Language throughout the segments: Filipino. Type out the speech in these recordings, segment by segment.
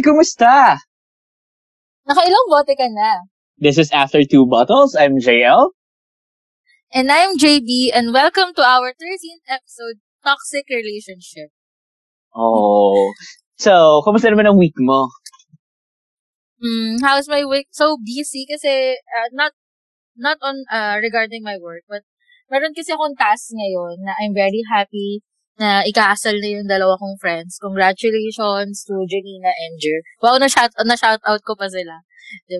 Uy, kumusta? Nakailang bote ka na? This is After Two Bottles. I'm JL. And I'm JB, and welcome to our 13th episode, Toxic Relationship. Oh. So, kumusta naman ang week mo? Hmm, how's my week? So busy kasi, uh, not, not on, uh, regarding my work, but meron kasi akong task ngayon na I'm very happy na ikaasal na yung dalawa kong friends. Congratulations to Janina and Jer. Wow, na-shout, na-shout out ko pa sila.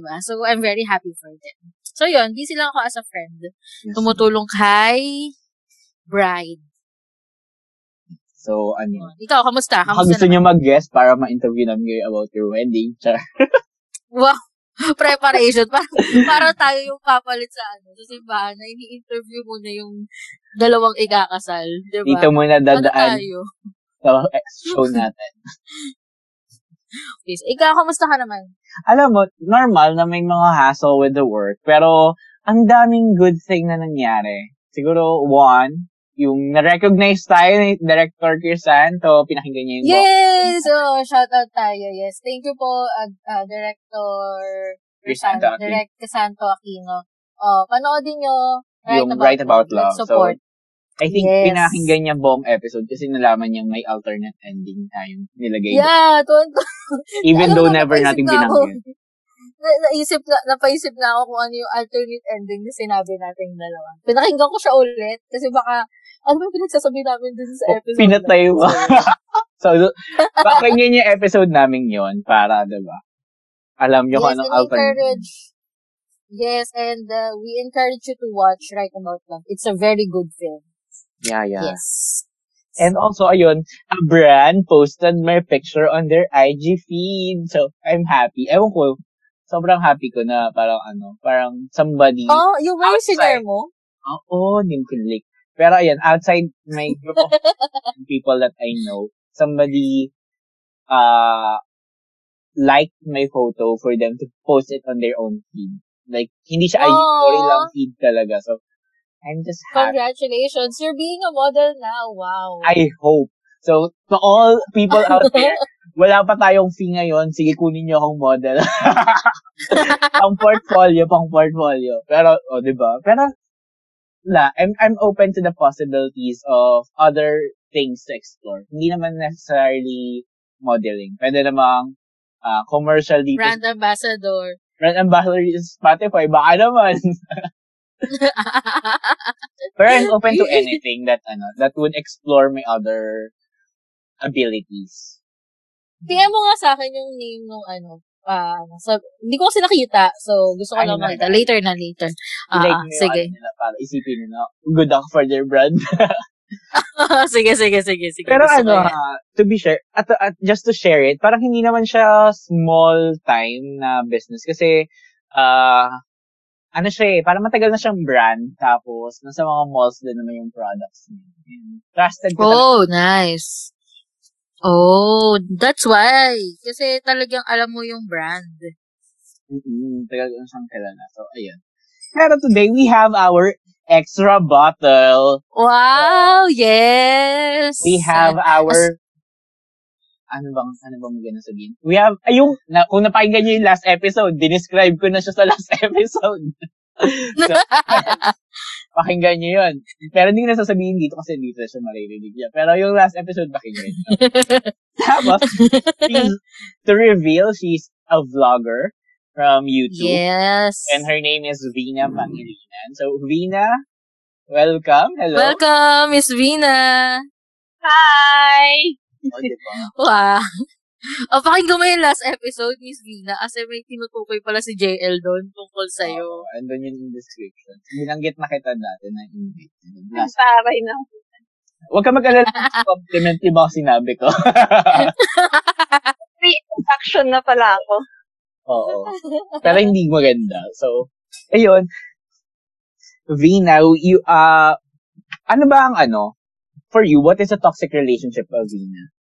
ba So, I'm very happy for them. So, yun, busy lang ako as a friend. Tumutulong kay bride. So, ano? Ikaw, kamusta? Kung Kamusta gusto nyo mag-guest para ma-interview namin kayo about your wedding. Char. Wow. Preparation. para, para tayo yung papalit sa ano, sa simbahan na ini-interview mo na yung dalawang ikakasal. Diba? Dito muna ano dadaan tayo? sa show natin. Please. Ikaw, kamusta ka naman? Alam mo, normal na may mga hassle with the work. Pero, ang daming good thing na nangyari. Siguro, one, yung na-recognize tayo ni Director Kirsanto, pinakinggan niya yung Yes! Oh, shout out tayo. Yes. Thank you po, uh, uh, Director Aquino. Direct Santo Aquino. Oh, panoodin nyo Right Yung About, Right About Love. Support. I think Yes. pinakinggan niya buong episode kasi nalaman niyang may alternate ending time nilagay. doon. yeah, tuwan Even though never natin na binanggit. na, naisip na, napaisip na ako kung ano yung alternate ending na sinabi natin dalawa. Pinakinggan ko siya ulit kasi baka, ano ba yung pinagsasabi namin dun sa Oh, episode? pinatay mo. so, pakinggan niyo yung episode namin yon para, diba? Alam niyo kung yes, anong and alternate. encourage, yes, and uh, we encourage you to watch Right About Love. It's a very good film. Yeah, yeah. Yes. And also, ayun, a brand posted my picture on their IG feed. So, I'm happy. Ewan ko, sobrang happy ko na parang ano, parang somebody, Oh, yung ba yung Outside. sinare mo? oo, hindi ko click. Pero ayun, outside my group of people that I know, somebody, uh, liked my photo for them to post it on their own feed. Like, hindi siya IG Aw. story lang feed talaga. So, I'm just happy. Congratulations. You're being a model now. Wow. I hope. So, to all people out there, wala pa tayong fee ngayon, sige kunin niyo akong model. pang portfolio, pang portfolio. Pero, oh, di ba? Pero, la, I'm, I'm open to the possibilities of other things to explore. Hindi naman necessarily modeling. Pwede namang ah, commercial dito. Brand ambassador. Brand ambassador sa Spotify, baka naman. Pero I'm open to anything that, ano, that would explore my other abilities. PM mo nga sa akin yung name nung ano, ah, sa, hindi ko kasi nakita, so gusto ko lang makita. Later na, later. Ah, like ah, sige. nila para isipin nila, good luck for their brand. sige, sige, sige, sige. Pero Gusto ano, ha, to be sure, at, at just to share it, parang hindi naman siya small time na business kasi, ah, ano siya eh, parang matagal na siyang brand, tapos nasa mga malls din naman yung products niya. Trusted ko talaga. Oh, nice. Oh, that's why. Kasi talagang alam mo yung brand. Mm-mm, tagal ko siyang kilala. So, ayun. Pero today, we have our extra bottle. Wow, yes. We have our ano bang ano bang maganda sabihin? We have ay yung na, kung napakinggan niyo yung last episode, dinescribe ko na siya sa last episode. So, pakinggan niyo yun. Pero hindi ko na sasabihin dito kasi dito siya maririnig niya. Pero yung last episode, pakinggan niyo. Tapos, she's, to reveal, she's a vlogger from YouTube. yes. And her name is Vina Pangilinan. So, Vina, welcome. Hello. Welcome, Miss Vina. Hi! O, diba? Wow. O, pakinggan mo yung last episode, Miss Vina, kasi may tinutukoy pala si JL doon tungkol sa'yo. Oo, andun yun in description. Binanggit na kita dati na invite. Last. Taray na. Huwag ka mag-alala sa compliment yung mga sinabi ko. Pre-introduction na pala ako. Oo. Pero hindi maganda. So, ayun. Vina, you, uh, ano ba ang ano? For you, what is a toxic relationship, Vina?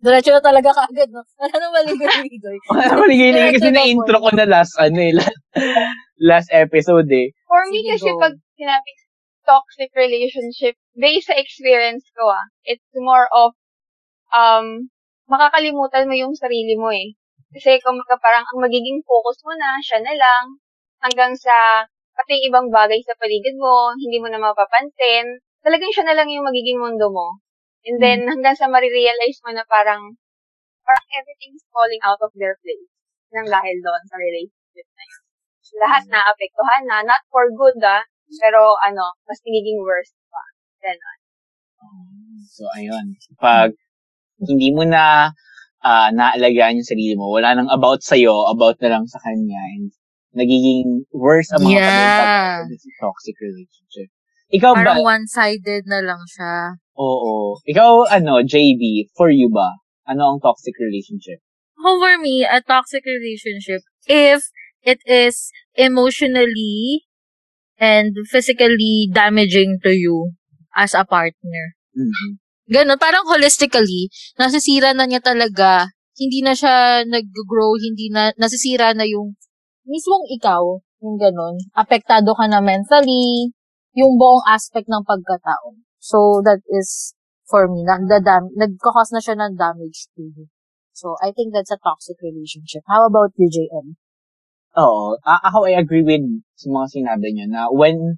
Diretso na talaga kaagad, no? Wala na maligoy-ligoy. Maligay kasi na-intro ko na last, ano eh, last, last episode eh. For me Sige, kasi go. pag sinabi toxic relationship, based sa experience ko ah, it's more of, um, makakalimutan mo yung sarili mo eh. Kasi kung parang ang magiging focus mo na, siya na lang, hanggang sa pati ibang bagay sa paligid mo, hindi mo na mapapansin, talagang siya na lang yung magiging mundo mo. And then, hanggang sa marirealize mo na parang, parang everything's falling out of their place nang dahil doon sa relationship na yun. Lahat na apektuhan na, not for good ah, pero ano, mas nagiging worse pa. Ganon. So, ayun. Pag hindi mo na uh, naalagaan yung sarili mo, wala nang about sa'yo, about na lang sa kanya, and nagiging worse ang mga Yeah. pag-impact sa toxic relationship. Ikaw ba? Parang one-sided na lang siya. Oo. Ikaw, ano, JB, for you ba? Ano ang toxic relationship? Oh, for me, a toxic relationship, if it is emotionally and physically damaging to you as a partner. Mhm. Ganon, parang holistically, nasisira na niya talaga, hindi na siya nag-grow, hindi na, nasisira na yung mismong ikaw, yung ganon. Apektado ka na mentally, yung buong aspect ng pagkatao. So, that is, for me, nagdadam, nagkakos na siya ng damage to you. So, I think that's a toxic relationship. How about you, JM? Oo. A- ako, I agree with sa mga sinabi niyo na when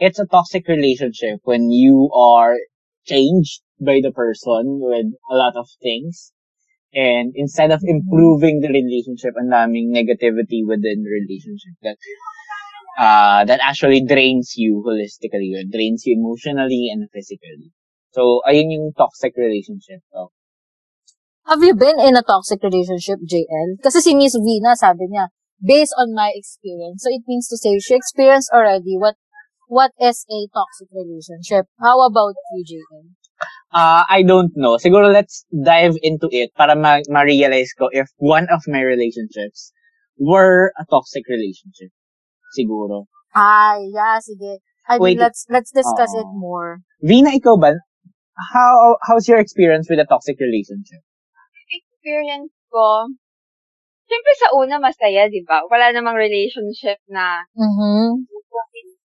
it's a toxic relationship, when you are changed by the person with a lot of things, and instead of mm-hmm. improving the relationship, ang daming negativity within the relationship that uh, that actually drains you holistically, or drains you emotionally and physically. So, ayun yung toxic relationship. So, Have you been in a toxic relationship, JL? Kasi si Miss Vina, sabi niya, based on my experience. So, it means to say, she experienced already what what is a toxic relationship. How about you, JL? Uh, I don't know. Siguro let's dive into it para ma- ma-realize ko if one of my relationships were a toxic relationship. Siguro. Ay, yeah, sige. I Wait. mean, let's let's discuss it Oo. more. Vina, ikaw ba? How, how's your experience with a toxic relationship? Experience ko, Siyempre sa una masaya, di ba? Wala namang relationship na Mm-hmm.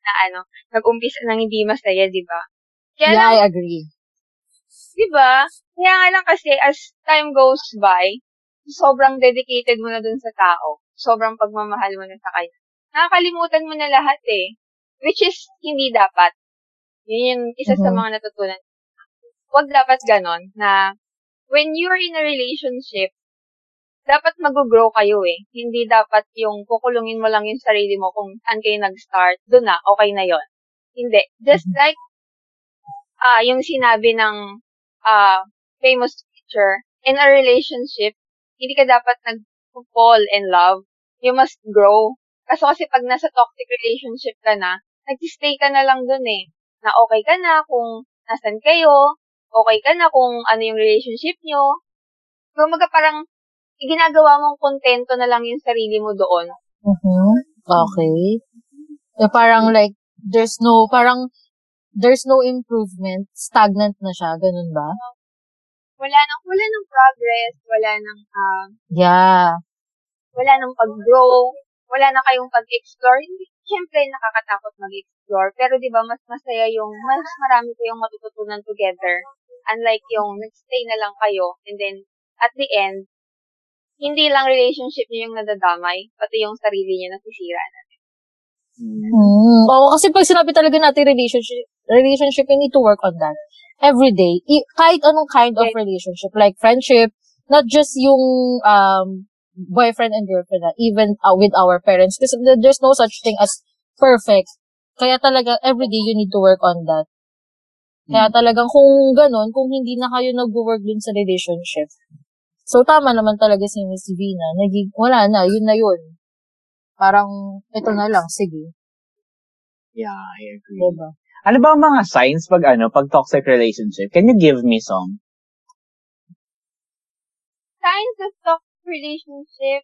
na ano, nag-umpisa nang hindi masaya, di ba? Kaya Yeah, lang, I agree. di ba? Kaya nga lang kasi as time goes by, sobrang dedicated mo na dun sa tao. Sobrang pagmamahal mo na sa kanya. Nakakalimutan mo na lahat eh. Which is, hindi dapat. Yun yung isa sa Mhm. mga natutunan. Huwag dapat ganon na when you're in a relationship, dapat mag-grow kayo eh. Hindi dapat yung kukulungin mo lang yung sarili mo kung saan kayo nag-start, doon na, okay na yon Hindi. Just like, ah yung sinabi ng ah famous teacher, in a relationship, hindi ka dapat nag-fall in love. You must grow. Kaso kasi pag nasa toxic relationship ka na, nag-stay ka na lang dun eh. Na okay ka na kung nasan kayo, okay ka na kung ano yung relationship nyo. Kumaga parang, ginagawa mong kontento na lang yung sarili mo doon. Mm-hmm. Okay. Eh, parang like, there's no, parang, there's no improvement. Stagnant na siya. Ganun ba? Wala nang, wala nang progress, wala nang, ah, Yeah. wala nang pag-grow, wala na kayong pag-explore. Hindi, syempre, nakakatakot mag-explore. Pero di ba mas masaya yung, mas marami kayong matututunan together. Unlike yung nag-stay na lang kayo, and then, at the end, hindi lang relationship niyo yung nadadamay, pati yung sarili niyo nasisira na. Hmm. Mm. Oo, kasi pag sinabi talaga natin relationship, relationship, you need to work on that. Every day. I- kahit anong kind of relationship, like friendship, not just yung um, boyfriend and girlfriend, na, even uh, with our parents. Kasi th- there's no such thing as perfect. Kaya talaga, every day you need to work on that. Kaya talagang kung ganun, kung hindi na kayo nag-work dun sa relationship, so tama naman talaga si Miss Vina. Naging, wala na, yun na yun. Parang, ito na lang, sige. Yeah, I agree. Diba? Ano ba ang mga signs pag ano, pag toxic relationship? Can you give me some? Signs of toxic relationship,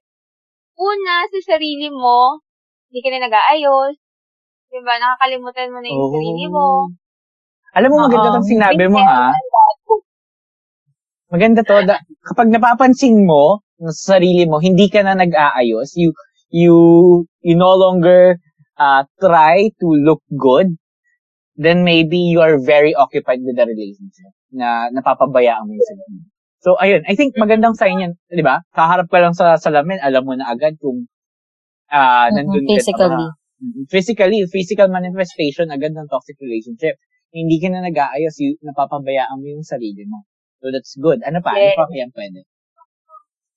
una, sa sarili mo, hindi ka na nag-aayos, di ba, nakakalimutan mo na yung sarili mo. Alam mo, maganda tong sinabi mo, ha? Maganda to. Da, kapag napapansin mo sa sarili mo, hindi ka na nag-aayos, you, you, you no longer uh, try to look good, then maybe you are very occupied with the relationship na napapabayaan mo yung sarili mo. So, ayun, I think magandang sign yan, di ba? Kaharap ka lang sa salamin, alam mo na agad kung ah Mhm, nandun ka physically. ba. Mm, Physically, physical manifestation agad ng toxic relationship. Hindi ka na nag-aayos, y- napapabayaan mo yung sarili mo. So, that's good. Ano pa? Yes. Ano pa kaya pwede?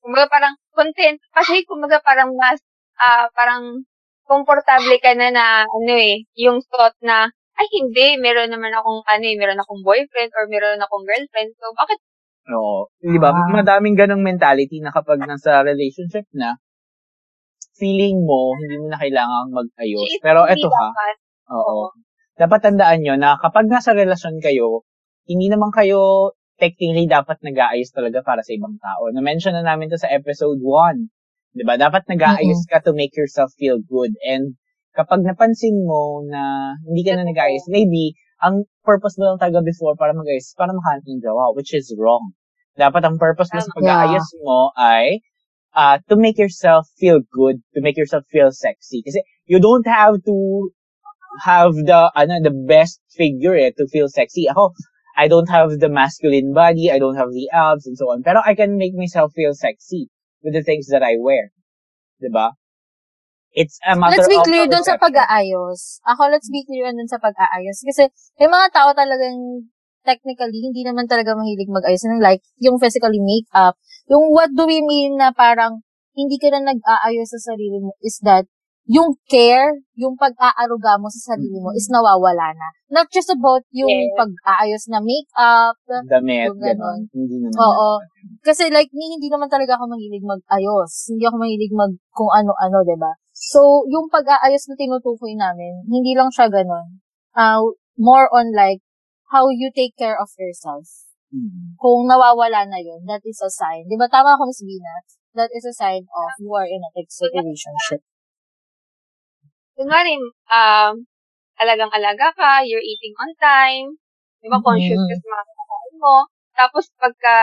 Kumbaga parang content, kasi kumbaga parang mas, ah parang komportable ka na na, ano eh, yung thought na, ay hindi, meron naman akong, ano eh, meron akong boyfriend or meron akong girlfriend. So, bakit Oo. Di ba? Ah. Madaming ganong mentality na kapag nasa relationship na, feeling mo, hindi mo na kailangang mag-ayos. Is Pero eto ha. Oo. Dapat tandaan nyo na kapag nasa relasyon kayo, hindi naman kayo technically dapat nag-aayos talaga para sa ibang tao. Na-mention na namin to sa episode 1. 'Di ba? Dapat nag-aayos ka to make yourself feel good. And kapag napansin mo na hindi ka na nag-aayos, maybe ang purpose mo lang talaga before para mag-ayos, is para makahanap ng jowa, which is wrong. Dapat ang purpose mo sa pag-aayos mo ay uh, to make yourself feel good, to make yourself feel sexy. Kasi you don't have to have the ano the best figure eh, to feel sexy. Ako, I don't have the masculine body, I don't have the abs and so on. Pero I can make myself feel sexy with the things that I wear. 'Di ba? It's a matter Let's be clear dun sa pag-aayos. Ako, let's be clear dun sa pag-aayos. Kasi may mga tao talagang technically, hindi naman talaga mahilig mag-ayos. Yung like, yung physically makeup. Yung what do we mean na parang hindi ka na nag-aayos sa sarili mo is that yung care, yung pag-aaruga mo sa sarili mo is nawawala na. Not just about yung Yes. pag-aayos na makeup, damit, Yung ganon. ganon. Hindi naman. Oo. Kasi like, ni, hindi naman talaga ako mahilig mag-ayos. Hindi ako mahilig mag kung ano-ano, 'di ba So, yung pag-aayos na tinutukoy namin, hindi lang siya ganun. Uh, more on like, how you take care of yourself. Mm. Kung nawawala na yun, that is a sign. Di ba tama ako, Miss Bina? That is a sign of you are in a toxic relationship. Kunwari, um, alagang-alaga ka, you're eating on time, di ba, conscious Mhm. ka sa mga kinakain mo, tapos pagka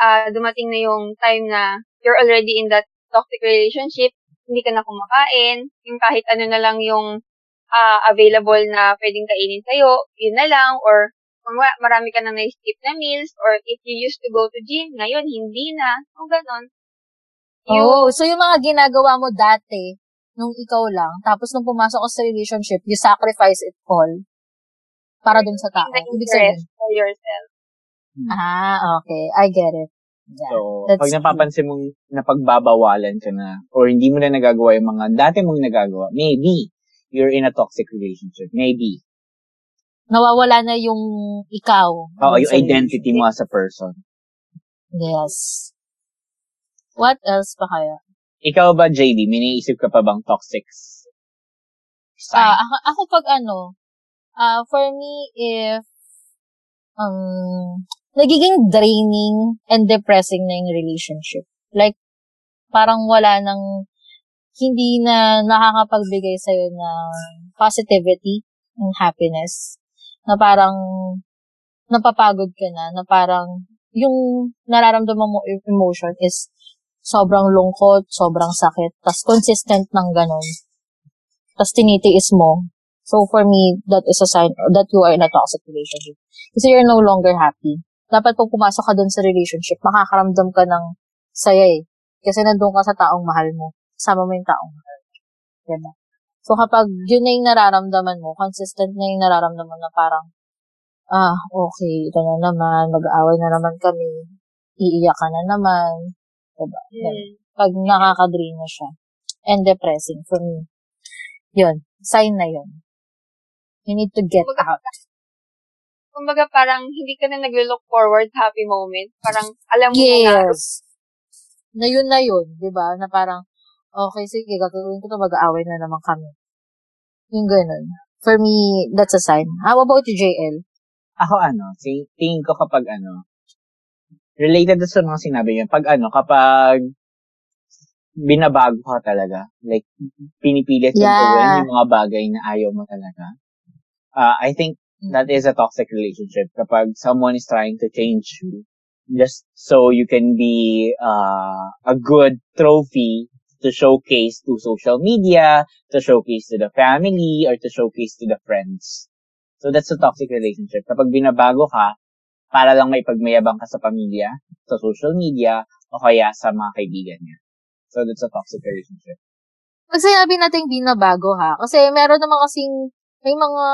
ah, dumating na yung time na you're already in that toxic relationship, hindi ka na kumakain, yung kahit ano na lang yung ah, available na pwedeng kainin sa'yo, yun na lang, or kung marami ka nang na-skip na meals, or if you used to go to gym, ngayon, hindi na, o ganon. Oh, so yung mga ginagawa mo dati, nung ikaw lang, tapos nung pumasok ka sa relationship, you sacrifice it all para dun sa tao. Ibig sabihin, for yourself. ah, okay. I get it. Yeah. So, That's pag napapansin mong napagbabawalan ka na, or hindi mo na nagagawa yung mga dati mong nagagawa, maybe, you're in a toxic relationship. Maybe. Nawawala na yung ikaw. Oo, yung identity mo as a person. Yes. What else pa kaya? Ikaw ba, JD, may naisip ka pa bang toxic sign? Ah, ako, ako pag ano, ah, for me, if, um, nagiging draining and depressing na yung relationship. Like, parang wala nang, hindi na nakakapagbigay sa'yo ng positivity and happiness. Na parang, napapagod ka na, na parang, yung nararamdaman mo emotion is sobrang lungkot, sobrang sakit, tas consistent ng ganun. Tas tinitiis mo. So for me, that is a sign that you are in a toxic relationship. Kasi you're no longer happy. Dapat pag pumasok ka dun sa relationship, makakaramdam ka ng saya eh. Kasi nandun ka sa taong mahal mo. Sama mo yung taong mahal. Diba? So kapag yun na yung nararamdaman mo, consistent na yung nararamdaman na parang, ah, okay, ito na naman, mag-aaway na naman kami, iiyak ka na naman, diba? Ganun. Pag nakaka-drain na siya. And depressing for me. Yun. Sign na yun. You need to get Kumbaga, out. kumbaga parang hindi ka na nag-look forward happy moment. Parang alam mo na, Yes. Na yun na yun, di ba? Na parang, okay, sige, gagawin ko to, mag-aaway na naman kami. Yung ganun. For me, that's a sign. How about you, JL? Ako ano, si- tingin ko kapag ano, related sa mga sinabi niyo, pag ano, kapag binabago ka talaga, like, pinipilit Yeah. gawin yung mga bagay na ayaw mo talaga. Uh, I think that is a toxic relationship. Kapag someone is trying to change you, just so you can be uh, a good trophy to showcase to social media, to showcase to the family, or to showcase to the friends. So that's a toxic relationship. Kapag binabago ka, para lang may pagmayabang ka sa pamilya, sa social media, o kaya sa mga kaibigan niya. So, that's a toxic relationship. Pag sinabi natin binabago ha, kasi meron naman kasing, may mga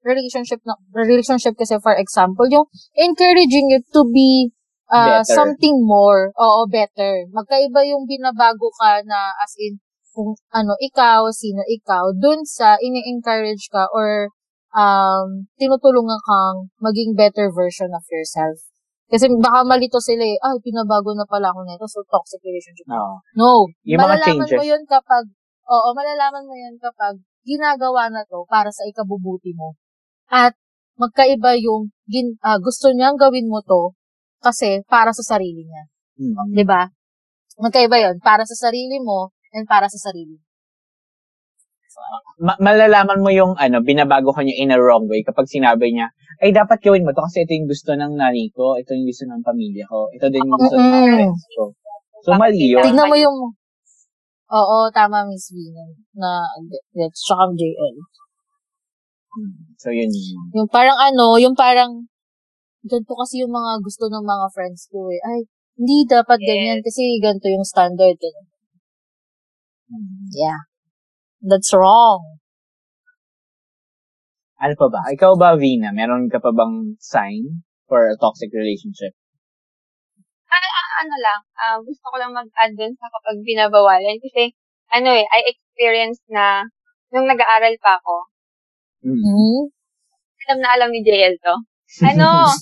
relationship na, relationship kasi for example, yung encouraging you to be uh, Better. something more, oo, better. Magkaiba yung binabago ka na as in, kung ano ikaw, sino ikaw, dun sa ini-encourage ka or um, tinutulungan kang maging better version of yourself. Kasi baka malito sila eh, ah, pinabago na pala ako nito, so toxic relationship. No. No. Yung mga malalaman changes. mo yun kapag, oo, malalaman mo yun kapag ginagawa na to para sa ikabubuti mo. At magkaiba yung gin, ah, gusto niyang gawin mo to kasi para sa sarili niya. Mm. 'Di ba? Magkaiba yun. Para sa sarili mo and para sa sarili. Ma- malalaman mo yung ano, binabago ka niya in a wrong way kapag sinabi niya, ay dapat gawin mo to kasi ito yung gusto ng nanay ko, ito yung gusto ng pamilya ko, ito din yung gusto ng mga Mm-mm. friends ko. So, mali yun. Tignan mo yung, oo, tama, Miss V. Na, that's tsaka JL. So, yun yun. Yung parang ano, yung parang, ganito kasi yung mga gusto ng mga friends ko eh. Ay, hindi dapat Yes. ganyan kasi ganito yung standard. Ganyan. Mm. Yeah. That's wrong. Ano pa ba? Ikaw ba, Vina? Meron ka pa bang sign for a toxic relationship? Ah, ano lang, ah, gusto ko lang mag-add dun sa kapag binabawalan. Kasi, ano eh, I experienced na, nung nag-aaral pa ako, Mm. Hmm? alam na alam ni JL to. Ano?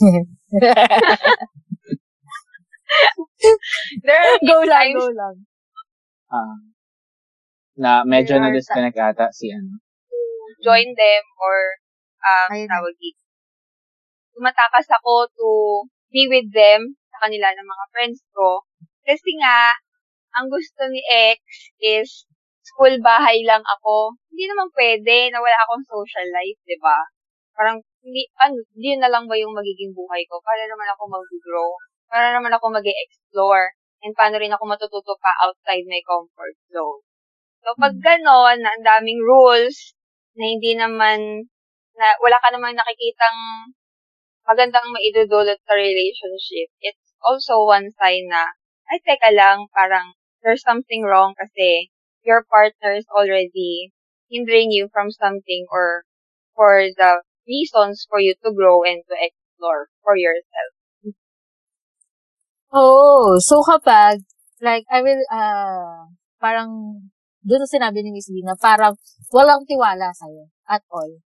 There are go lang, go lang. Ah. Na medyo There are na-disconnect ata si ano. join them or um, Ayun. tawag dito. Tumatakas ako to be with them sa kanila ng mga friends ko. Kasi nga, ang gusto ni ex is school bahay lang ako. Hindi naman pwede na wala akong social life, di ba? Parang, hindi, ano, hindi na lang ba yung magiging buhay ko? Para naman ako mag-grow? Para naman ako mag explore And paano rin ako matututo pa outside my comfort zone? So, pag ganon, na ang daming rules, na hindi naman, na wala ka namang nakikitang magandang maidudulot sa relationship, it's also one sign na, ay, teka lang, parang there's something wrong kasi your partner is already hindering you from something or for the reasons for you to grow and to explore for yourself. Oh, so kapag, like, I will, uh, parang, doon sinabi ni Miss Lina, parang walang tiwala sa'yo at all.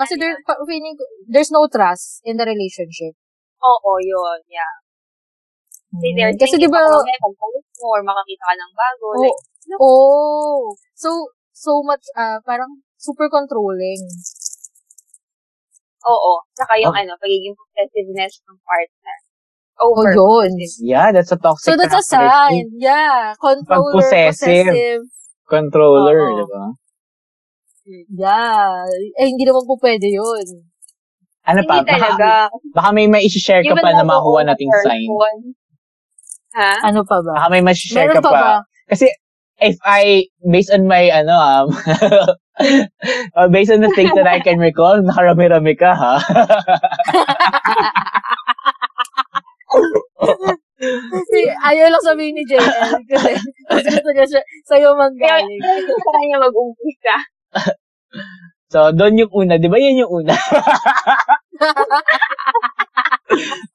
Kasi there, pa- feeling there's no trust in the relationship. Oo, yun, yeah. Kasi they're Kasi thinking di ba, mo or makakita ka ng bago. oh, Like, oh, so, so much, uh, parang super controlling. oo. Saka yung Oh. ano, pagiging possessiveness ng partner. Oh, Over. yun. Yeah, that's a toxic So that's a sign. Yeah. Controller, possessive. possessive. Controller, di ba? Yeah. Eh, hindi naman po pwede yun. Ano pa? Hindi talaga. Baka, baka may mai-share ka Even pa na makuha nating sign. Ha? Ano pa ba? Baka may ma-share Meron ka pa pa. Kasi, if I, based on my, ano, um, uh, based on the things that I can recall, nakarami-rami ka, ha? Kasi ayaw lang sabihin ni JL kasi gusto niya siya, sa'yo manggaling. Sa kanya mag-umpisa. So, doon yung una. Di ba yan yung una?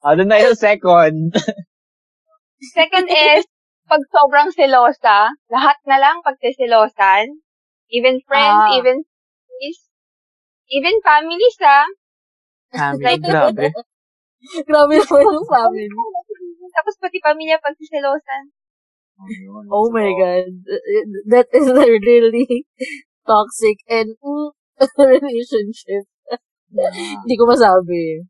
ah, doon tayo sa second. Second is, pag sobrang selosa, lahat na lang pagtisilosan. Even friends, Ah. even even families, ha? Family, grabe. Grabe naman yung family. Tapos pati pamilya pagtisilosan. Oh my God. That is a really toxic and mm, relationship. Hindi ko masabi.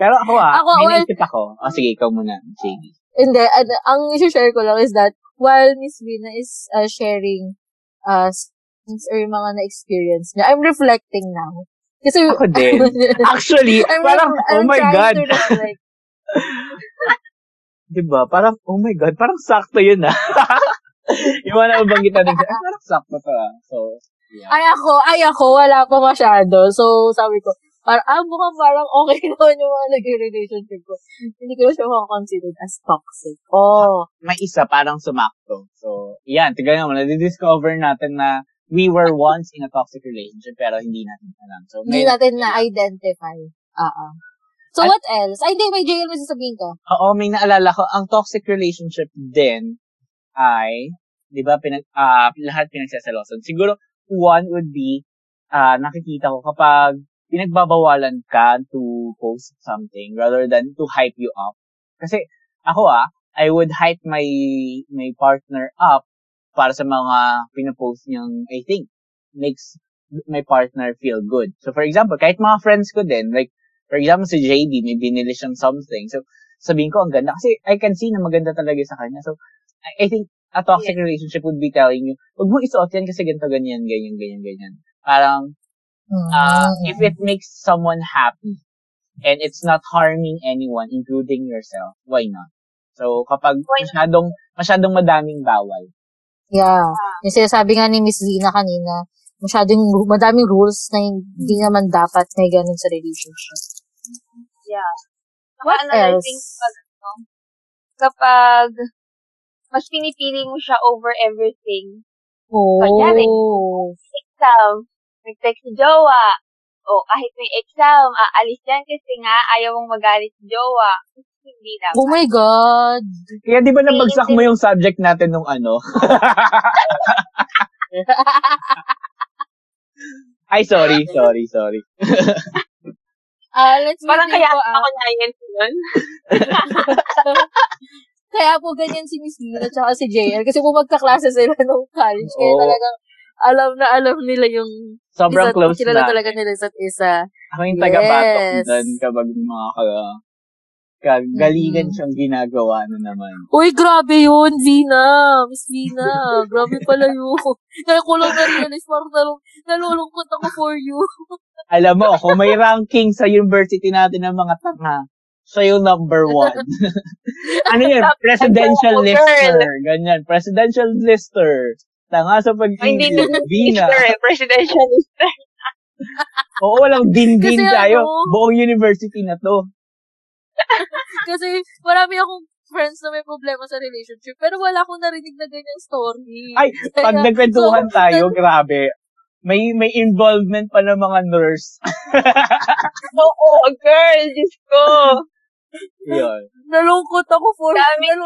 Pero ako ah, Ako, may well- naisip ako. Oh, sige, ikaw muna, JD. Hindi, ano, ang isi-share ko lang is that while Miss Vina is uh, sharing uh, things or yung mga na-experience niya, I'm reflecting now. Kasi, Ako din. Actually, I'm, parang, oh I'm my trying God. Reflect. Diba? Parang, oh my God, parang sakto yun ah. yung mga nababanggit natin, ah, parang sakto pa. So, yeah. Ay ako, ay ako, wala pa masyado. So, sabi ko, Parang, ah, mukhang parang okay naman yung mga naging relationship ko. Hindi ko siya considered as toxic. Oh. May isa parang sumakto. So, yan, tignan mo, na-discover natin na we were once in a toxic relationship pero hindi natin alam. So, Hindi may, natin na-identify. Oo. So, At- what else? Ay, hindi, may JL may sasabihin ka. oo, may naalala ko, ang toxic relationship din ay, di ba, pinag, ah, lahat pinagsasalosan. Siguro, one would be, ah, nakikita ko kapag pinagbabawalan ka to post something rather than to hype you up. Kasi, ako ah, I would hype my, my partner up para sa mga pinapost niyang, I think, makes my partner feel good. So, for example, kahit mga friends ko din, like, for example, si JD, may binili siyang something. So, sabihin ko, ang ganda. Kasi I can see na maganda talaga sa kanya. So, I, I think a toxic relationship would be telling you, huwag mo isuot yan kasi ganito, ganyan, ganyan, ganyan, ganyan. Parang, uh, if it makes someone happy and it's not harming anyone, including yourself, why not? So, kapag Why not? masyadong, masyadong madaming bawal. Yeah. Yung sinasabi nga ni Miss Zina kanina, masyadong, madaming rules na hindi naman dapat may ganun sa relationship. Yeah. What Saka another else? thing pag, ano, kapag mas pinipili mo siya over everything, Kunyari. Oh. exam, nag-text si jowa, o kahit may exam, aalis yan kasi nga ayaw mong magalit si jowa. Hindi dapat. Oh my God. Kaya di ba nabagsak mo yung subject natin nung ano? Ay, sorry, sorry, sorry. Ah, let's Parang kaya po, ah. ako na yun yun. Kaya po ganyan si Miss Lina at si JL kasi po magkaklase sila nung college. Kaya Oo. talagang alam na alam nila yung Sobrang isa't, close kilala na. talaga nila isa't isa. Ako yung taga-batok Yes. doon kapag mga ka, kagalingan Mhm. siyang ginagawa na naman. Uy, grabe yun, Vina. Miss Vina. grabe pala yun. Kaya ko lang na-realize, parang nalung, nalulungkot ako for you. Alam mo, kung may ranking sa university natin ng mga tanga, siya yung number one. ano yun? Presidential lister. Ganyan. Presidential lister. Tanga sa na Vina. Eh, presidential lister. Oo, walang din-din tayo. ano- Buong university na to. Kasi marami akong friends na may problema sa relationship, pero wala akong narinig na ganyan story. Ay, pag nagkwentuhan so, tayo, grabe. May may involvement pa ng mga nurse. Oo, girl, Diyos ko. Yun. Nalungkot ako for Daming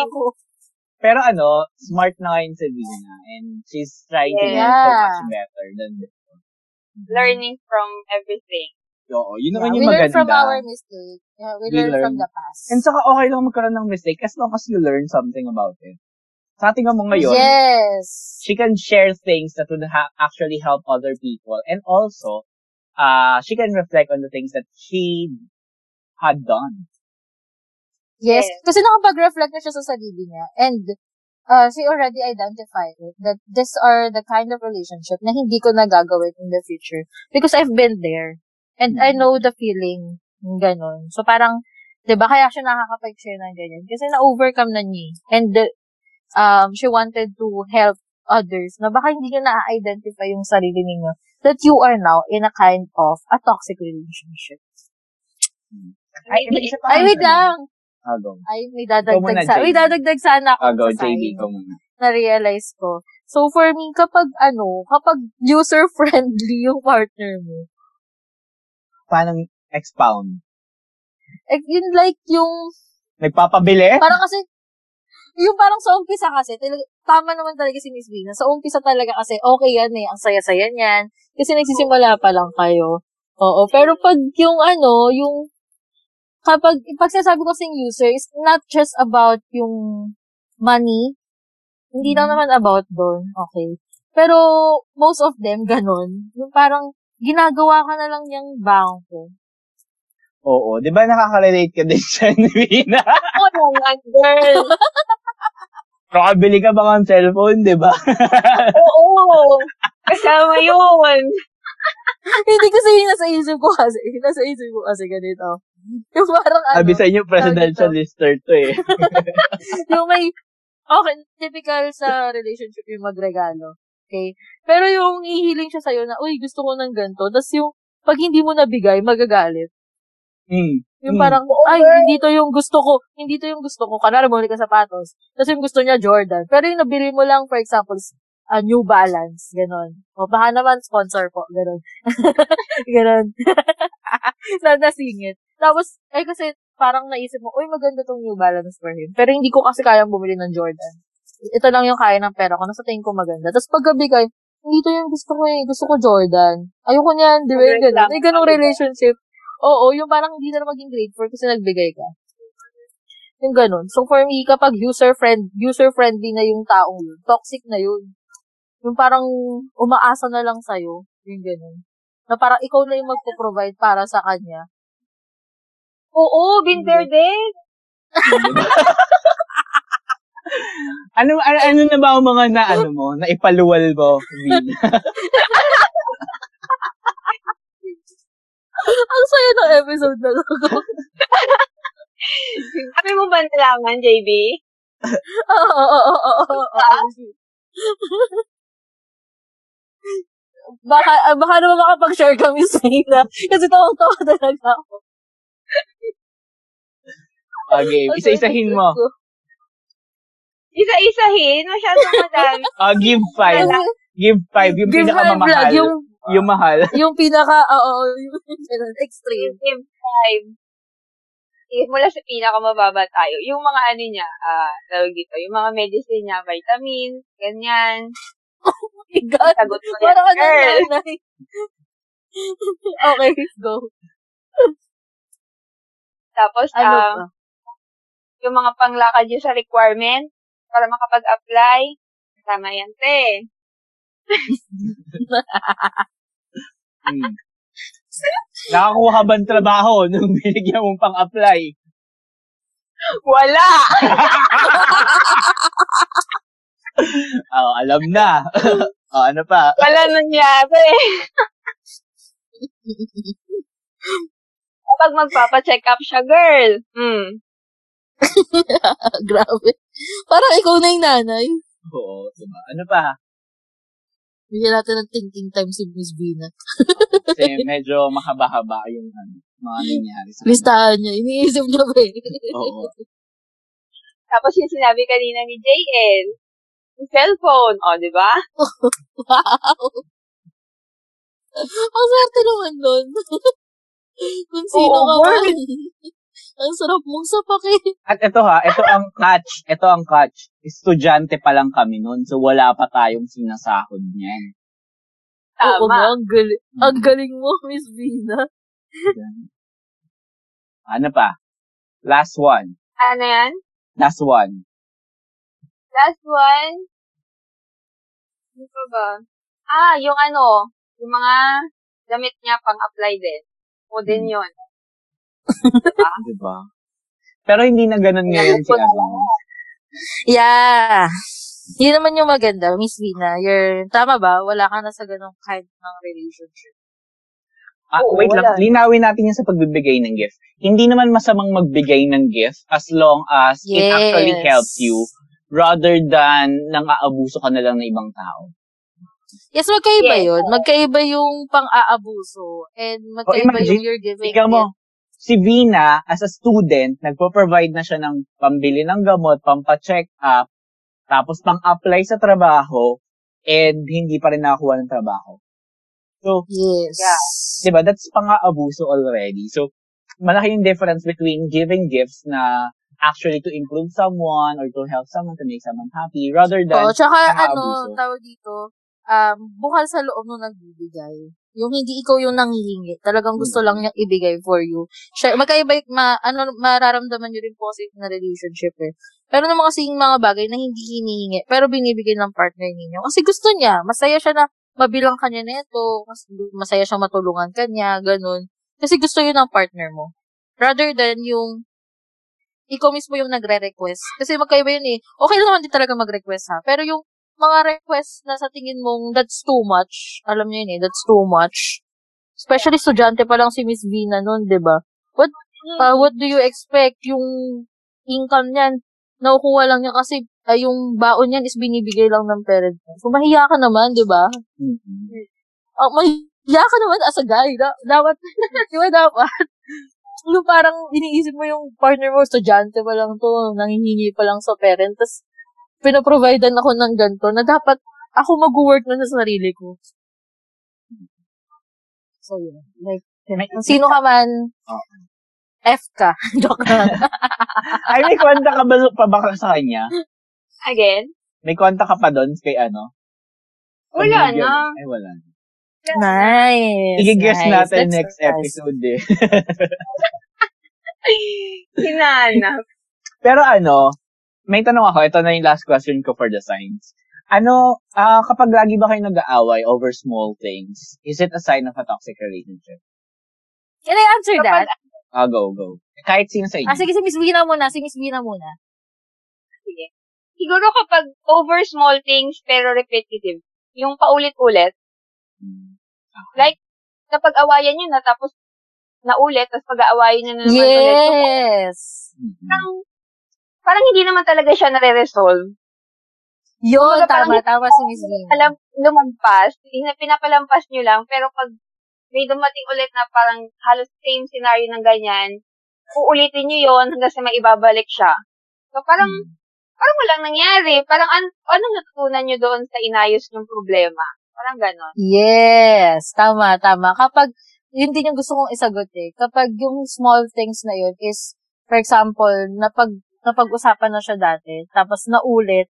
ako. Pero ano, smart na ngayon si Vina. And she's trying to learn so Yeah. much better than before. Learning from everything. Oo, yun Yeah, naman we yung learn maganda. from our mistake. Yeah, we, We learn, from learn. the past. And saka okay lang magkaroon ng mistake as long as you learn something about it. Sa ating mo ngayon, Yes. she can share things that would ha- actually help other people. And also, uh, she can reflect on the things that she had done. Yes. Yes. Kasi nakapag-reflect na siya sa sarili niya. And uh, she already identified it that these are the kind of relationship na hindi ko nagagawin in the future. Because I've been there. And I Mhm. know the feeling. Ganon. So parang, di ba, kaya siya nakakapag-share ng ganyan. Kasi na-overcome na niya. And the, um, she wanted to help others na baka hindi nyo na-identify yung sarili ninyo that you are now in a kind of a toxic relationship. Ay, Ay, wait lang! Ah, go. Ay, may dadagdag sa, may dadagdag sana ako Ah, go, sa JD, ko muna. na-realize ko. So, for me, kapag ano, kapag user-friendly yung partner mo, Paano expound? eh, yun like yung, Nagpapabili? parang kasi, yung parang sa umpisa kasi, talaga, tama naman talaga si Miss Vina. Sa umpisa talaga kasi, okay yan eh, ang saya-saya niyan. Kasi nagsisimula pa lang kayo. Oo, pero pag yung ano, yung, kapag, pag sinasabi ko kasing user, is not just about yung money. Hindi lang naman about doon. Okay. Pero, most of them, ganun. Yung parang, ginagawa ka na lang yung bangko. Oo. Di ba nakaka-relate ka din sa Vina? Oo naman, girl. Nakabili ka ba ng cellphone, di ba? Oo. Kasama yun. Hindi kasi yung nasa isip ko kasi, yung nasa isip ko kasi ganito. Yung parang ano, Sabi sa inyo, presidential lister to eh. yung may, okay, typical sa relationship yung magregalo. Okay? Pero yung ihiling siya sa'yo na, uy, gusto ko ng ganito. Tapos yung, pag hindi mo nabigay, magagalit. Mm. Yung Mm. parang, ay, hindi to yung gusto ko. Hindi to yung gusto ko. Kanara, bumili ka sapatos. Tapos yung gusto niya, Jordan. Pero yung nabili mo lang, for example, a New Balance. Ganon. O, baka naman, sponsor po. Ganon. ganon. na nasingit. Tapos, ay kasi, parang naisip mo, uy, maganda tong New Balance for him. Pero hindi ko kasi kayang bumili ng Jordan. Ito lang yung kaya ng pera ko. Nasa tingin ko maganda. Tapos pagkabigay, hindi to yung gusto ko eh. Gusto ko Jordan. Ayoko niyan. Di ba yung ganun? May ganung relationship. Oo, yung parang hindi na maging grateful kasi nagbigay ka. Yung ganun. So for me, kapag user friend user friendly na yung taong yun, toxic na yun. Yung parang umaasa na lang sa'yo. Yung ganun. Na parang ikaw na yung magpo-provide para sa kanya. Oo, been there din. Ano, ano, ano na ba ang mga na, ano mo, na ipaluwal mo, Vin? Ang saya ng episode na to. Kami mo ba nalaman, JB? Oo, oo, oo, oo, oo. Baka, ah, baka naman makapag-share kami sa ina. Kasi tawang-tawa talaga ako. Okay, isa-isahin mo. Isa-isahin, masyadong madami. Uh, give five. Give five. Yung Give five vlog, yung, Yung mahal. yung pinaka, oo, yung extreme. Give five. Eh, mula sa pinakamababa tayo. Yung mga ano niya, ah, tawag dito, yung mga medicine niya, vitamins, ganyan. Oh my God. Sagot mo Para ka ng nanay. okay, go. Tapos, Ano ah, pa? yung mga panglakad niyo sa requirement para makapag-apply, kasama yan, te. Hmm. Nakakuha ba ng trabaho nung binigyan mong pang-apply? Wala! Oh, alam na. oh, ano pa? Wala nangyari. Kapag magpapacheck up siya, girl. Hmm. Grabe. Parang ikaw na yung nanay. Oo, diba? Ano pa? Bigyan natin ng thinking time si Miss Bina. Kasi medyo mahaba-haba yung ano, mga nangyari sa kanya. Listahan niya. Iniisip niya ba eh. Oo. Tapos yung sinabi kanina ni JL, yung cellphone, o, di ba? wow. Ang swerte naman nun. Kung sino Oo, ka man. Ang sarap mong sapakin. At ito ha, ito ang catch. Ito ang catch. Estudyante pa lang kami noon, so wala pa tayong sinasahod niyan. Oo Tama. nga, ang galing, ang galing mo, Miss. Yan. Ano pa? Last one. Ano yan? Last one. Last one. Ano pa ba? Ah, yung ano, yung mga damit niya pang-apply din. O din Hmm. yun. Diba? Pero hindi na ganun ngayon si ano. Yeah. Yun naman yung maganda, Miss Bina. You're, tama ba? Wala ka na sa ganong kind ng relationship. Ah, Oo, wait lang. wala. Linawin natin yung sa pagbibigay ng gift. Hindi naman masamang magbigay ng gift as long as it actually Yes. helps you rather than nang aabuso ka na lang ng ibang tao. Yes, magkaiba Yes. yun. Magkaiba yung pang-aabuso. And magkaiba imagine, yung you're giving Ikaw mo. Si Vina, as a student, nagpo-provide na siya ng pambili ng gamot, pampa-check up, tapos pang-apply sa trabaho, and hindi pa rin nakakuha ng trabaho. So, Yes. Yeah. diba, that's pang-aabuso already. So, malaki yung difference between giving gifts na actually to improve someone or to help someone to make someone happy rather than Oo, tsaka nakaabuso. ano, tawag dito, um, bukal sa loob nung nagbibigay. Yung hindi ikaw yung nanghihingi. Talagang gusto lang niyang ibigay for you. Siya, magkaiba, ma, ano, mararamdaman niyo rin positive na relationship eh. Pero naman kasi yung mga bagay na hindi hinihingi, pero binibigay ng partner ninyo. Kasi gusto niya, masaya siya na mabilang kanya nito, mas masaya siya matulungan kanya, ganun. Kasi gusto yun ng partner mo. Rather than yung ikaw mismo yung nagre-request. Kasi magkaiba yun eh. Okay lang naman din talaga mag-request ha. Pero yung mga request na sa tingin mong that's too much, alam niyo yun eh, that's too much. Especially estudyante pa lang si Miss Vina noon, 'di ba? What uh, what do you expect yung income niyan? Nakukuha lang niya kasi ay yung baon niyan is binibigay lang ng parent mo. So mahiya ka naman, 'di ba? Mhm. Ah, mahiya ka naman as a guy. Da- dapat, di ba dapat? Yung parang iniisip mo yung partner mo, estudyante pa lang to, nangihingi pa lang sa parent, tapos pinaprovidean ako ng ganito na dapat ako mag-work na sa sarili ko. So, yun. Like, sino ka man, Oo. F ka. Joke lang. ay, may kwenta ka ba, pa ba sa kanya? Again? May kwenta ka pa doon kay ano? Wala Pamilya? na. Ay, wala na. nice. I-guess nice. natin That's next nice. episode eh. Hinanap. Pero ano, may tanong ako. Ito na yung last question ko for the signs. Ano, ah kapag lagi ba kayo nag-aaway over small things, is it a sign of a toxic relationship? Can I answer that? Ah, go, go. Kahit sino sa inyo. Ah, sige, si Miss Vina muna. Si Miss Vina muna. Sige. Siguro kapag over small things pero repetitive, yung paulit-ulit, Hmm. like, kapag awayan nyo na tapos naulit, tapos pag-aawayan nyo na naman ulit, Yes. Mhm. parang, parang hindi naman talaga siya nare-resolve. Yun, Kumbaga, tama, tama si Miss Vina. Alam, lumampas, ina- pinapalampas nyo lang, pero pag may dumating ulit na parang halos same scenario ng ganyan, uulitin nyo yon hanggang sa may ibabalik siya. So, parang, Hmm. parang walang nangyari. Parang, an- anong natutunan nyo doon sa inayos yung problema? Parang ganon. Yes, tama, tama. Kapag, yun din yung gusto kong isagot eh. Kapag yung small things na yun is, for example, napag, napag-usapan na siya dati, tapos naulit,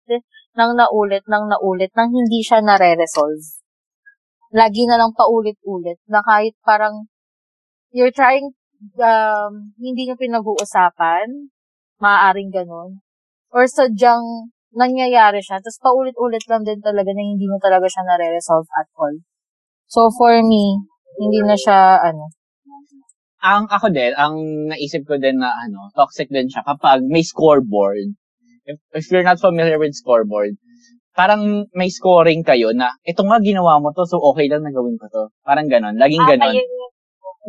nang naulit, nang naulit, nang hindi siya nare-resolve. Lagi na lang paulit-ulit, na kahit parang, you're trying, um, hindi nyo pinag-uusapan, maaaring ganun. Or sadyang, nangyayari siya, tapos paulit-ulit lang din talaga na hindi mo talaga siya nare-resolve at all. So, for me, hindi na siya, ano, ang ako din, ang naisip ko din na ano, toxic din siya kapag may scoreboard. If, if you're not familiar with scoreboard, parang may scoring kayo na, ito nga ginawa mo to, so okay lang na gawin ko to. Parang ganon. Laging Ah, ganon. yun.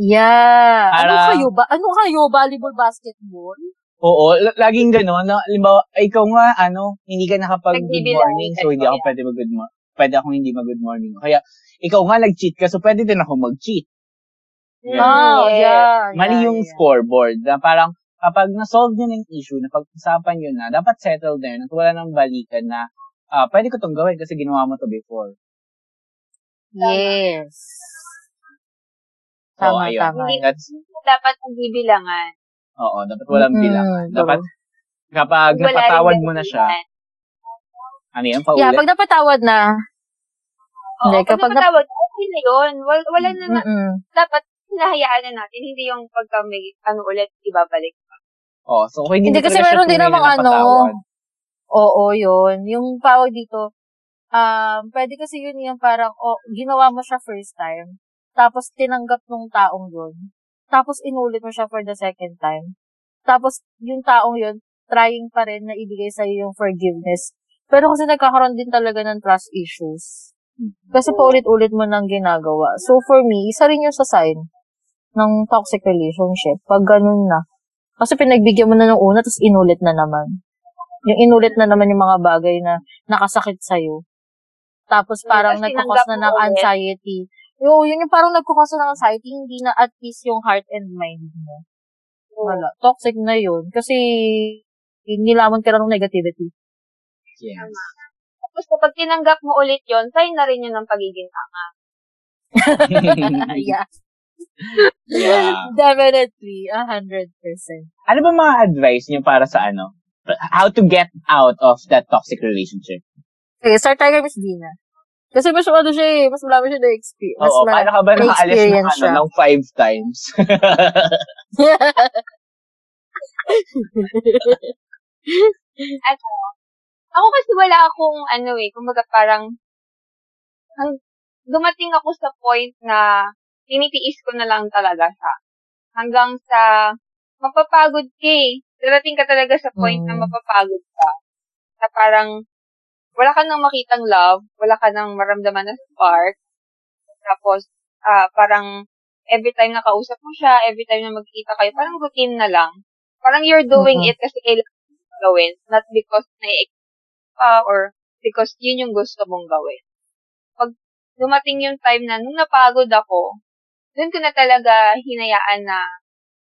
yeah. ano Para- kayo ba? Ano kayo? Volleyball, basketball? Oo, l- laging ganon. Na, limbawa, ay, ikaw nga, ano, hindi ka nakapag good Nagbibilang. morning, so hindi ako pwede mag good morning. Pwede akong hindi mag good morning. Kaya, ikaw nga nag-cheat ka, so pwede din ako mag-cheat. Mm, Oh, yes. yeah. Mali yeah, yung yeah. scoreboard. Na parang, kapag na-solve nyo ng issue, napag-usapan nyo na, dapat settle there, at wala nang balikan na, ah, pwede ko tong gawin kasi ginawa mo to before. Yes. So, Tama, ayun. tama. Hindi- That's, Dapat magbibilangan. oo, dapat walang Mm-mm, bilangan. Dapat, kapag Wala napatawad mo na siya, ano yan, paulit? Yeah, pag napatawad na, Oo, Hindi, pag kapag nap- napatawad, okay na yun. Wala, wala na, na, mm dapat hinahayaan na natin, hindi yung pagka may ano ulit, ibabalik. oh, so, kung hindi, Hindi, kasi meron din na namang ano. Oo, yun. Yung tawag dito, um, pwede kasi yun yung parang, oh, ginawa mo siya first time, tapos tinanggap nung taong yun, tapos inulit mo siya for the second time, tapos yung taong yun, trying pa rin na ibigay sa'yo yung forgiveness. Pero kasi nagkakaroon din talaga ng trust issues. Kasi paulit-ulit mo nang ginagawa. So for me, isa rin yung sa sign ng toxic relationship. Pag ganun na. Kasi pinagbigyan mo na ng una, tapos inulit na naman. Yung inulit na naman yung mga bagay na nakasakit sa'yo. Tapos parang nagkakos na ng anxiety. Yung, yun yung parang nagkakos na ng anxiety, hindi na at peace yung heart and mind mo. Wala. Toxic na yun. Kasi nilaman ka na ng negativity. Yes. Tapos kapag tinanggap mo ulit yon sign na rin yun ng pagiging tanga. yeah. Yeah. Definitely. A hundred percent. Ano ba mga advice niyo para sa ano? How to get out of that toxic relationship? Okay, start tayo kay Miss Dina. Kasi mas ano siya eh, mas marami siya na-experience. Oo, ma- paano ka ba nakaalis ng, ano, siya. ng five times? Ano, ako kasi wala akong ano eh, kumbaga parang hang, dumating ako sa point na tinitiis ko na lang talaga siya. Hanggang sa mapapagod ka eh. Darating ka talaga sa point na Mm. mapapagod ka. Na parang wala ka nang makitang love, wala ka nang maramdaman na spark. Tapos, ah parang every time na kausap mo siya, every time na magkita kayo, parang routine na lang. Parang you're doing Mhm. it kasi kailangan mo gawin, not because na pa or because yun yung gusto mong gawin. Pag dumating yung time na nung napagod ako, doon ko na talaga hinayaan na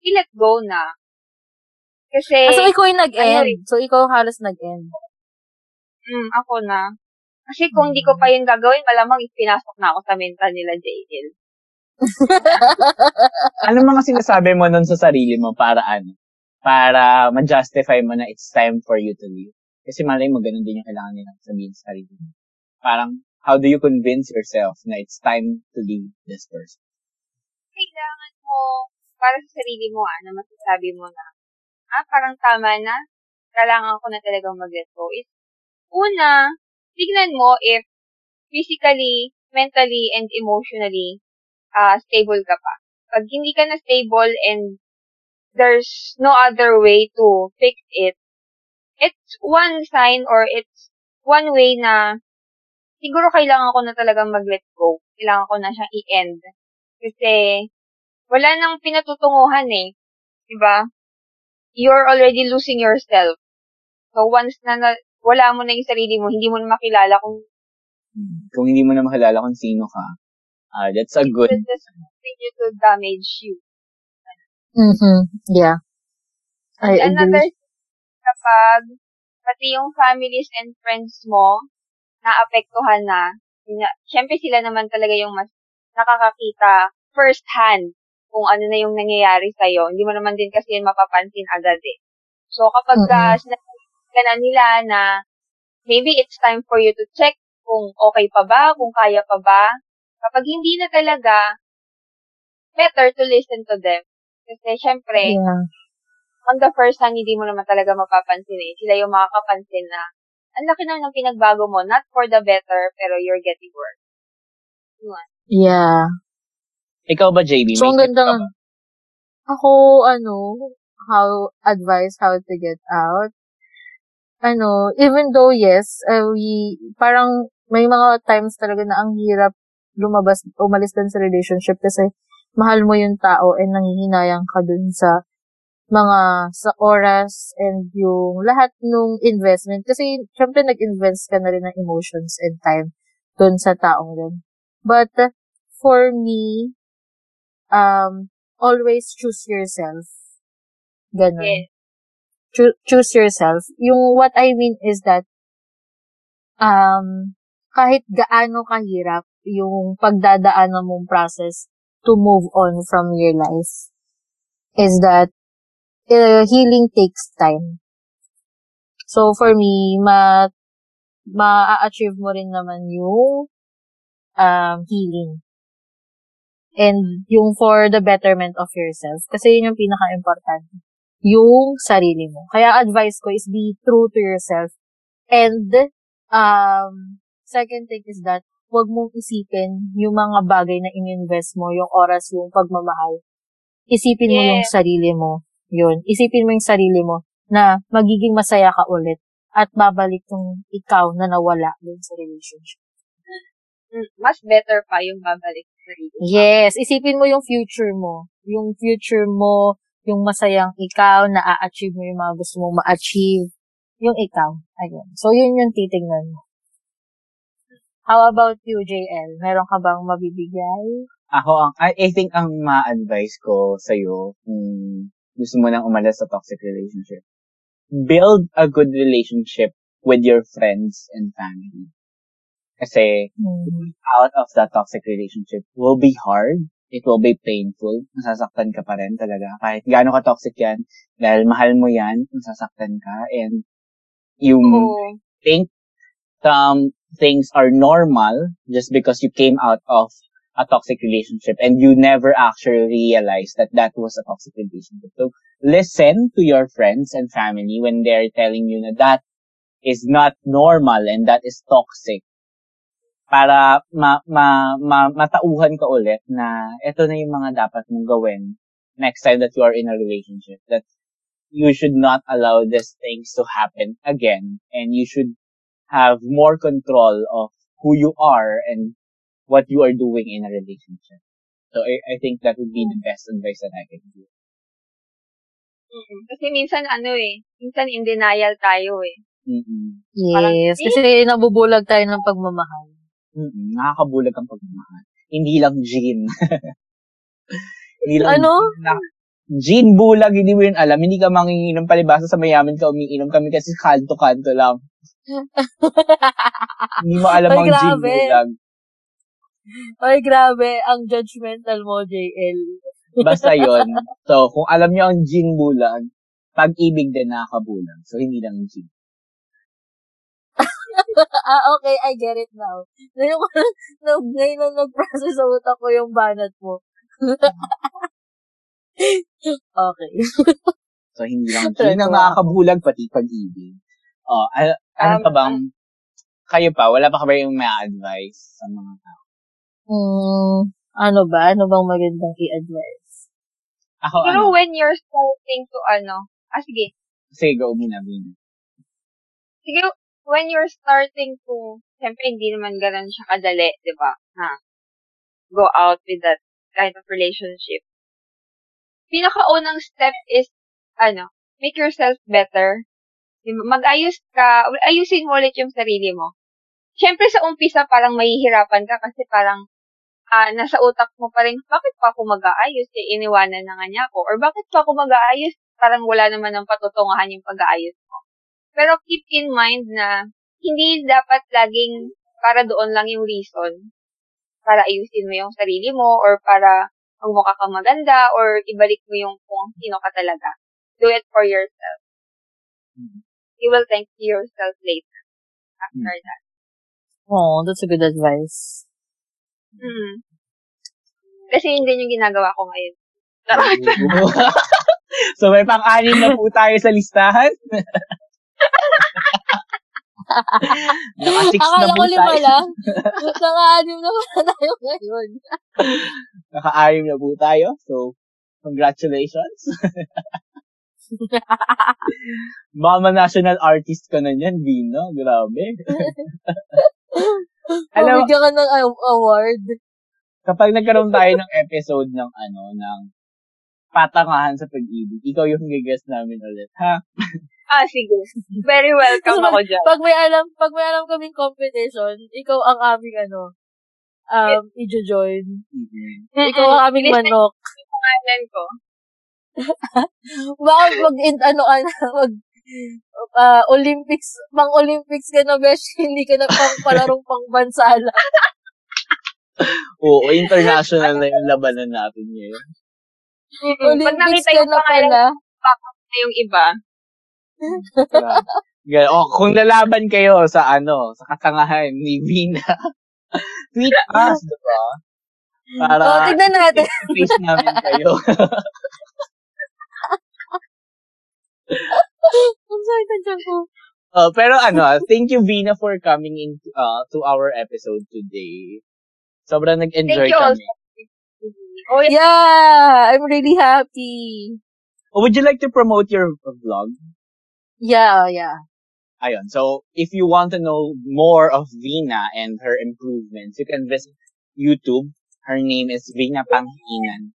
i-let go na. Kasi, Ah, so, ikaw yung nag-end. ano eh. so, ikaw halos nag-end. mm, ako na. Kasi kung hindi ko pa yun gagawin, malamang ipinasok na ako sa mental nila, JL. Ano mga sinasabi mo nun sa sarili mo para ano? Para ma-justify mo na it's time for you to leave. Kasi malay mo, ganun din yung kailangan nilang sabihin sa sarili mo. Parang, how do you convince yourself na it's time to leave this person? Kailangan mo, para sa sarili mo, ah, na masasabi mo na, ah, parang tama na, kailangan ko na talagang mag-let go. Is, una, tignan mo if physically, mentally, and emotionally uh, stable ka pa. Pag hindi ka na stable and there's no other way to fix it, it's one sign or it's one way na siguro kailangan ko na talagang mag-let go. Kailangan ko na siyang i-end. Kasi wala nang pinatutunguhan eh. Diba? You're already losing yourself. So once na, na wala mo na yung sarili mo, hindi mo na makilala kung Kung hindi mo na makilala kung sino ka, ah that's a good... it will just continue to damage you. Mm-hmm. Yeah. I And another agree. thing, kapag pati yung families and friends mo naapektuhan na, syempre sila naman talaga yung mas nakakakita first hand kung ano na yung nangyayari sa'yo. Hindi mo naman din kasi yun mapapansin agad eh. So, kapag uh, sinabi ka na nila na maybe it's time for you to check kung okay pa ba, kung kaya pa ba. Kapag hindi na talaga, better to listen to them. Kasi syempre, Yeah. on the first hand, hindi mo naman talaga mapapansin eh. Sila yung makakapansin na ang laki naman ng pinagbago mo, not for the better, pero you're getting worse. Yun. Yeah. Ikaw ba, JB? So, ang ganda nga. Ako, ano, how, advice how to get out. Ano, even though, yes, uh, we, parang, may mga times talaga na ang hirap lumabas, umalis din sa relationship kasi mahal mo yung tao and nangihinayang ka dun sa mga sa oras and yung lahat nung investment. Kasi, syempre, nag-invest ka na rin ng emotions and time dun sa taong yun. But, uh, for me, um, always choose yourself. Ganon. Yes. Choo- choose yourself. Yung what I mean is that, um, kahit gaano kahirap yung pagdadaanan mong process to move on from your life, is that uh, healing takes time. So for me, ma ma-achieve mo rin naman yung um, healing. And yung for the betterment of yourself. Kasi yun yung pinaka-important. Yung sarili mo. Kaya advice ko is be true to yourself. And, um, second thing is that, huwag mong isipin yung mga bagay na ininvest mo, yung oras, yung pagmamahal. Isipin mo yung sarili mo. Yun. Isipin mo yung sarili mo na magiging masaya ka ulit at babalik yung ikaw na nawala dun sa relationship. Mm, Mas better pa yung babalik sa. Yes, isipin mo yung future mo. Yung future mo, yung masayang ikaw, na a-achieve mo yung mga gusto mong ma-achieve. Yung ikaw. Ayun. So, yun yung titingnan mo. How about you, JL? Meron ka bang mabibigay? Ako, ang, I, I think ang ma-advise ko sa'yo, kung gusto mo nang umalis sa toxic relationship, build a good relationship with your friends and family. Kasi, Hmm. out of that toxic relationship will be hard. It will be painful. Masasaktan ka pa rin talaga. Kahit gaano ka toxic yan, dahil mahal mo yan, masasaktan ka. And you Oo. think um, things are normal just because you came out of a toxic relationship and you never actually realized that that was a toxic relationship. So listen to your friends and family when they're telling you na that is not normal and that is toxic para ma, ma, ma, matauhan ka ulit na ito na yung mga dapat mong gawin next time that you are in a relationship. That you should not allow these things to happen again and you should have more control of who you are and what you are doing in a relationship. So I, I think that would be the best advice that I can give. Mm-mm. Kasi minsan ano eh, minsan in denial tayo eh. Mm-mm. Yes. Parang, Kasi nabubulag tayo ng pagmamahal. Mm-mm, nakakabulag ang pagmamahal. Hindi lang gin. hindi lang Ano? Na, gin bulag, hindi mo yun alam. Hindi ka manginginom palibasa sa mayaman ka umiinom kami kasi kanto-kanto lang. hindi mo alam Ay, ang gin bulag. Ay, grabe. Ang judgmental mo, JL. Basta yon. So, kung alam niyo ang gin bulag, pag-ibig din nakakabulag. So, hindi lang gin. Ah, okay. I get it now. Ngayon, ko na- na, ngayon na nag-process sa utak ko yung banat mo. okay. So, hindi lang Try gin ang ko. nakakabulag, pati pag-ibig. Oh, ano, ano Um, pa bang, kayo pa, wala pa ka ba yung may advice sa mga tao? Hmm, ano ba? Ano bang magandang i-advise? Ako, Pero ano, when you're starting to ano, ah sige, sige, go, Mina, Mina. siguro when you're starting to, siyempre hindi naman ganun siya kadali, di ba? Na go out with that kind of relationship. Pinakaunang step is, ano, make yourself better. Mag-ayos ka, ayusin mo ulit yung sarili mo. Siyempre sa umpisa parang mahihirapan ka kasi parang ah nasa utak mo pa rin, bakit pa ako mag-aayos? Eh, iniwanan na nga niya ako. Or bakit pa ako mag-aayos? Parang wala naman ng patutungahan yung pag-aayos mo. Pero keep in mind na hindi dapat laging para doon lang yung reason para ayusin mo yung sarili mo or para magmukha ka maganda or ibalik mo yung kung sino ka talaga. Do it for yourself. You will thank yourself later after that. Oh, that's a good advice. Mm. Kasi yun din yung ginagawa ko ngayon. so, may pang-anim na po tayo sa listahan. Naka-six na ko lima lang. Naka-anim na pala tayo ngayon. Naka-anim na po tayo. So, congratulations. Mama national artist ka na niyan, Vina. Grabe. Alam, Pabigyan ka ng award. kapag nagkaroon tayo ng episode ng ano, ng patangahan sa pag-ibig, ikaw yung gigas namin ulit, ha? ah, sige. Very welcome ako dyan. Pag may alam, pag may alam kaming competition, ikaw ang aming ano, um, i-join. Mhm. Ikaw ang aming manok. pangalan ko. Baka mag, in, ano ka na, mag, ah, Olympics, pang Olympics ka na, besh, hindi ka na pang palarong pang bansala. Oo, international na yung labanan natin ngayon. Mm-mm. Pag nakita yung na pangalan pala. na yung iba. Gan- oh, kung lalaban kayo sa ano, sa katangahan ni Vina, tweet us, di ba? Para Oh, tignan natin. face namin kayo. Sakit ang tiyan ko. Uh, pero ano, thank you Vina for coming in uh, to our episode today. Sobrang nag-enjoy Thank you kami. Oh, yeah. Yeah, I'm really happy. Oh, would you like to promote your vlog? Yeah, yeah. Ayun. So, if you want to know more of Vina and her improvements, you can visit YouTube. Her name is Vina Panghinan.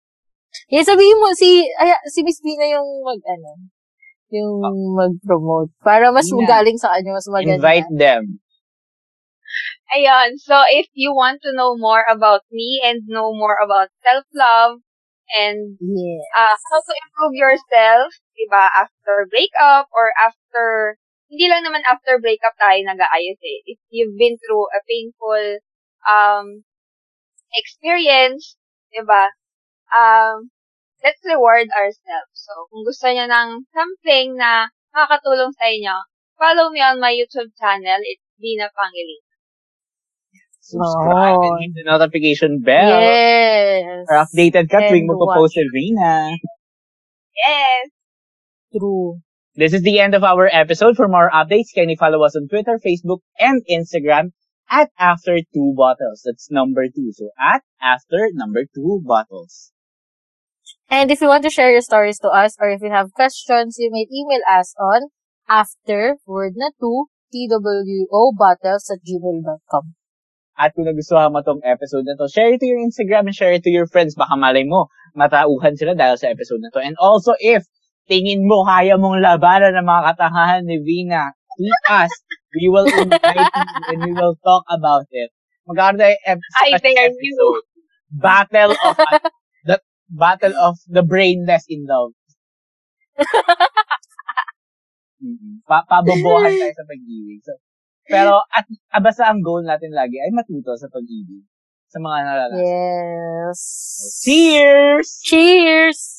Yeah, sabihin mo, si, ay, si Miss Bina yung mag, ano, yung mag-promote. Para mas Bina. galing sa kanya, mas maganda. Invite them. Ayan. So, if you want to know more about me and know more about self-love and Yeah. uh, how to improve yourself, diba, after breakup or after, hindi lang naman after breakup tayo nag-aayos eh. If you've been through a painful um, experience, diba, um, let's reward ourselves. So, kung gusto niyo ng something na makakatulong sa inyo, follow me on my YouTube channel. It's Dina Pangili. Subscribe and Oh. hit the notification bell. Yes. Para updated ka tuwing And magpo-post si Vina. Yes! True. This is the end of our episode. For more updates, can you follow us on Twitter, Facebook, and Instagram at After Two Bottles. That's number two. So at After number two bottles. And if you want to share your stories to us or if you have questions, you may email us on after word na two two bottles at gmail.com. At kung nagustuhan mo tong episode na to, share it to your Instagram and share it to your friends. Baka malay mo, matauhan sila dahil sa episode na to. And also, if tingin mo kaya mong labanan ng mga katangahan ni Vina, tweet us. We will invite you and we will talk about it. magkakaroon tayo ep- I dare you. episode. Battle of the Battle of the Brainless in Love. Mm-mm. Pa pabobohan tayo sa pag-ibig. So, pero at ah, basta ang goal natin lagi ay matuto sa pag-ibig sa mga naranasan. Yes. Cheers! Cheers!